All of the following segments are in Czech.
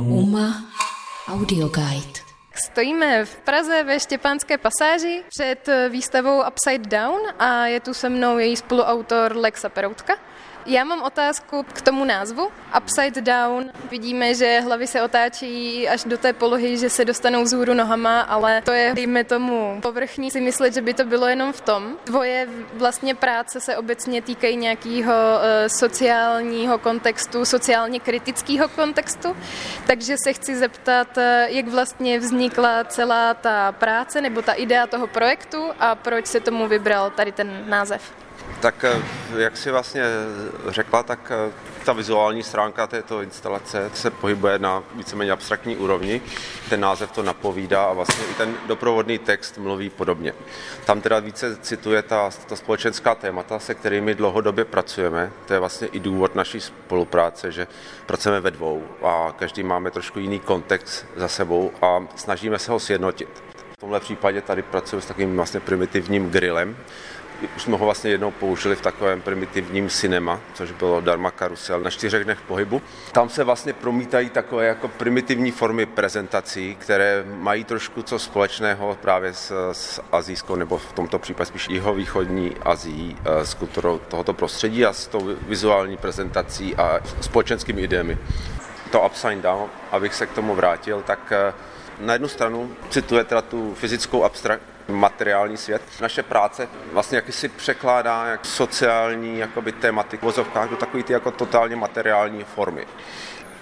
UMA Audioguide. Stojíme v Praze ve Štěpánské pasáži před výstavou Upside Down a je tu se mnou její spoluautor Lexa Peroutka. Já mám otázku k tomu názvu. Upside down. Vidíme, že hlavy se otáčí až do té polohy, že se dostanou vzhůru nohama, ale to je, dejme tomu, povrchní si myslet, že by to bylo jenom v tom. Tvoje vlastně práce se obecně týkají nějakého uh, sociálního kontextu, sociálně kritického kontextu, takže se chci zeptat, uh, jak vlastně vznikla celá ta práce nebo ta idea toho projektu a proč se tomu vybral tady ten název. Tak eh, jak si vlastně řekla, tak eh, ta vizuální stránka této instalace se pohybuje na víceméně abstraktní úrovni. Ten název to napovídá a vlastně i ten doprovodný text mluví podobně. Tam teda více cituje ta, ta společenská témata, se kterými dlouhodobě pracujeme. To je vlastně i důvod naší spolupráce, že pracujeme ve dvou a každý máme trošku jiný kontext za sebou a snažíme se ho sjednotit. V tomhle případě tady pracuji s takovým vlastně primitivním grillem, už jsme ho vlastně jednou použili v takovém primitivním cinema, což bylo Dharma karusel na čtyřech dnech pohybu. Tam se vlastně promítají takové jako primitivní formy prezentací, které mají trošku co společného právě s, s azijskou, nebo v tomto případě spíš jihovýchodní Azií, eh, s kulturou tohoto prostředí a s tou vizuální prezentací a společenskými ideemi. To upside down, abych se k tomu vrátil, tak eh, na jednu stranu cituje teda tu fyzickou abstrakt, materiální svět. Naše práce vlastně jakýsi překládá jak sociální jakoby tématy v vozovkách do takové ty jako totálně materiální formy.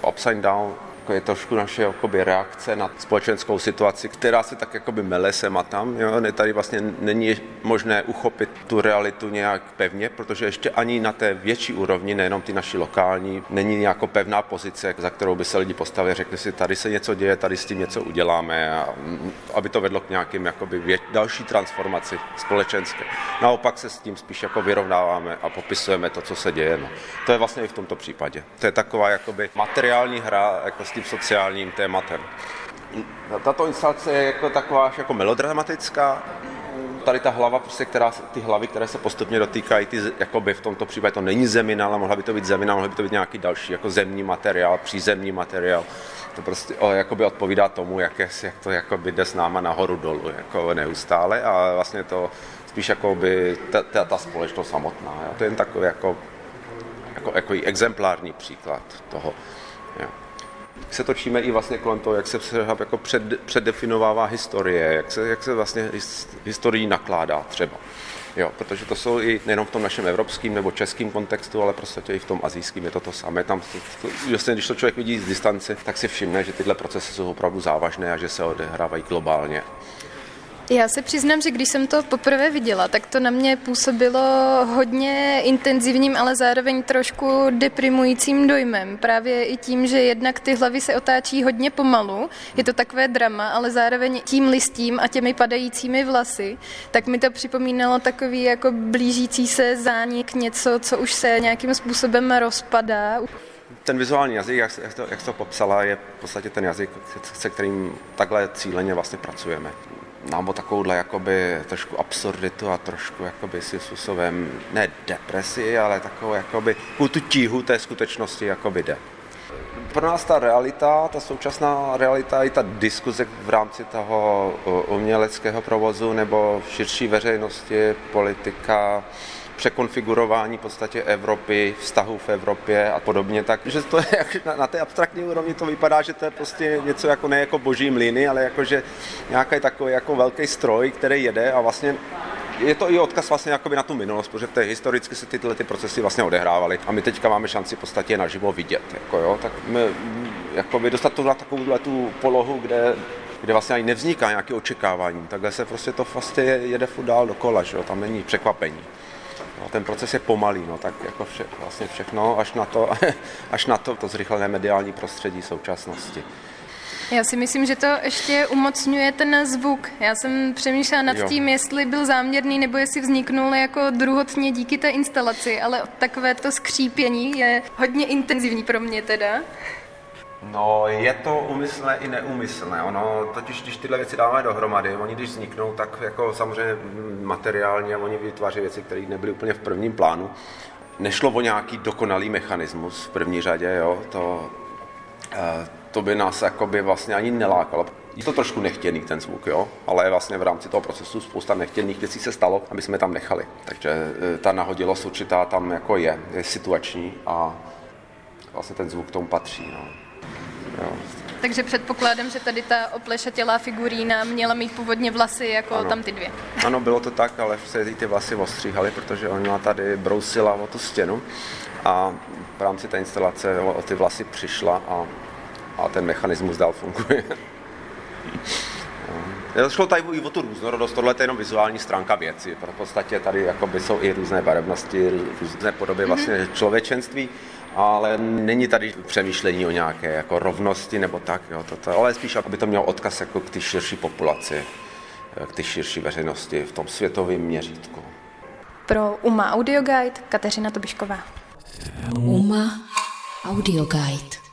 Upside down jako je trošku naše jakoby, reakce na společenskou situaci, která se tak jakoby mele sem a tam. Jo? Tady vlastně není možné uchopit tu realitu nějak pevně, protože ještě ani na té větší úrovni, nejenom ty naší lokální, není nějaká pevná pozice, za kterou by se lidi postavili, řekli si, tady se něco děje, tady s tím něco uděláme, a, aby to vedlo k nějakým jakoby, vě, další transformaci společenské. Naopak se s tím spíš jako vyrovnáváme a popisujeme to, co se děje. No. To je vlastně i v tomto případě. To je taková jakoby materiální hra jako s tím sociálním tématem. Tato instalace je jako taková jako melodramatická, tady ta hlava, prostě, která, ty hlavy, které se postupně dotýkají, ty, jakoby v tomto případě to není zemina, ale mohla by to být zemina, mohla by to být nějaký další jako zemní materiál, přízemní materiál. To prostě o, jakoby odpovídá tomu, jak, je, jak to jakoby jde s náma nahoru dolů, jako neustále a vlastně to spíš jakoby ta, ta, ta společnost samotná. Jo. To je jen takový jako, jako, jako exemplární příklad toho. Jo se točíme i vlastně kolem toho, jak se jako před, předdefinovává historie, jak se, jak se vlastně historií nakládá třeba. Jo, protože to jsou i nejenom v tom našem evropském nebo českém kontextu, ale prostě i v tom azijském je to to samé. Tam, vlastně, když to člověk vidí z distance, tak si všimne, že tyhle procesy jsou opravdu závažné a že se odehrávají globálně. Já se přiznám, že když jsem to poprvé viděla, tak to na mě působilo hodně intenzivním, ale zároveň trošku deprimujícím dojmem. Právě i tím, že jednak ty hlavy se otáčí hodně pomalu, je to takové drama, ale zároveň tím listím a těmi padajícími vlasy, tak mi to připomínalo takový jako blížící se zánik něco, co už se nějakým způsobem rozpadá ten vizuální jazyk, jak, jak, to, jak to popsala, je v podstatě ten jazyk, se kterým takhle cíleně vlastně pracujeme nám o takovouhle jakoby trošku absurditu a trošku jakoby si způsobem ne depresi, ale takovou jakoby tu tíhu té skutečnosti jakoby jde. Pro nás ta realita, ta současná realita i ta diskuze v rámci toho uměleckého provozu nebo širší veřejnosti, politika, překonfigurování v podstatě Evropy, vztahů v Evropě a podobně. Takže to je na, té abstraktní úrovni to vypadá, že to je prostě něco jako ne jako boží mlíny, ale jako, že nějaký takový jako velký stroj, který jede a vlastně je to i odkaz vlastně na tu minulost, protože té historicky se tyhle ty procesy vlastně odehrávaly a my teďka máme šanci v podstatě naživo vidět. Jako jo, tak my, jakoby dostat to na takovou tu polohu, kde kde vlastně ani nevzniká nějaké očekávání. Takhle se prostě to vlastně jede furt dál dokola, že jo? tam není překvapení. No, ten proces je pomalý, no, tak jako vše, vlastně všechno, až na to, až na to, to zrychlené mediální prostředí současnosti. Já si myslím, že to ještě umocňuje ten zvuk. Já jsem přemýšlela nad jo. tím, jestli byl záměrný nebo jestli vzniknul jako druhotně díky té instalaci, ale takové to skřípění je hodně intenzivní pro mě teda. No, je to umyslné i neumyslné. Ono, totiž, když tyhle věci dáme dohromady, oni když vzniknou, tak jako samozřejmě materiálně oni vytváří věci, které nebyly úplně v prvním plánu. Nešlo o nějaký dokonalý mechanismus v první řadě, jo, to, eh, to by nás jakoby vlastně ani nelákalo. Je to trošku nechtěný ten zvuk, jo, ale vlastně v rámci toho procesu spousta nechtěných věcí se stalo, aby jsme tam nechali. Takže e, ta nahodilost určitá tam jako je, je situační a vlastně ten zvuk tomu patří. No. Takže předpokládám, že tady ta oplešatělá figurína měla mít původně vlasy jako ano. tam ty dvě. Ano, bylo to tak, ale se ty vlasy ostříhaly, protože ona tady brousila o tu stěnu a v rámci té instalace o ty vlasy přišla a, a ten mechanismus dál funguje. Šlo tady i o tu různorodost, tohle je jenom vizuální stránka věci. V podstatě tady jakoby jsou i různé barevnosti, různé podoby vlastně mm-hmm. člověčenství, ale není tady přemýšlení o nějaké jako rovnosti nebo tak, jo, to, to, ale spíš, aby to mělo odkaz jako k té širší populaci, k té širší veřejnosti v tom světovém měřítku. Pro UMA Audio Guide Kateřina Tobišková. UMA Audio Guide.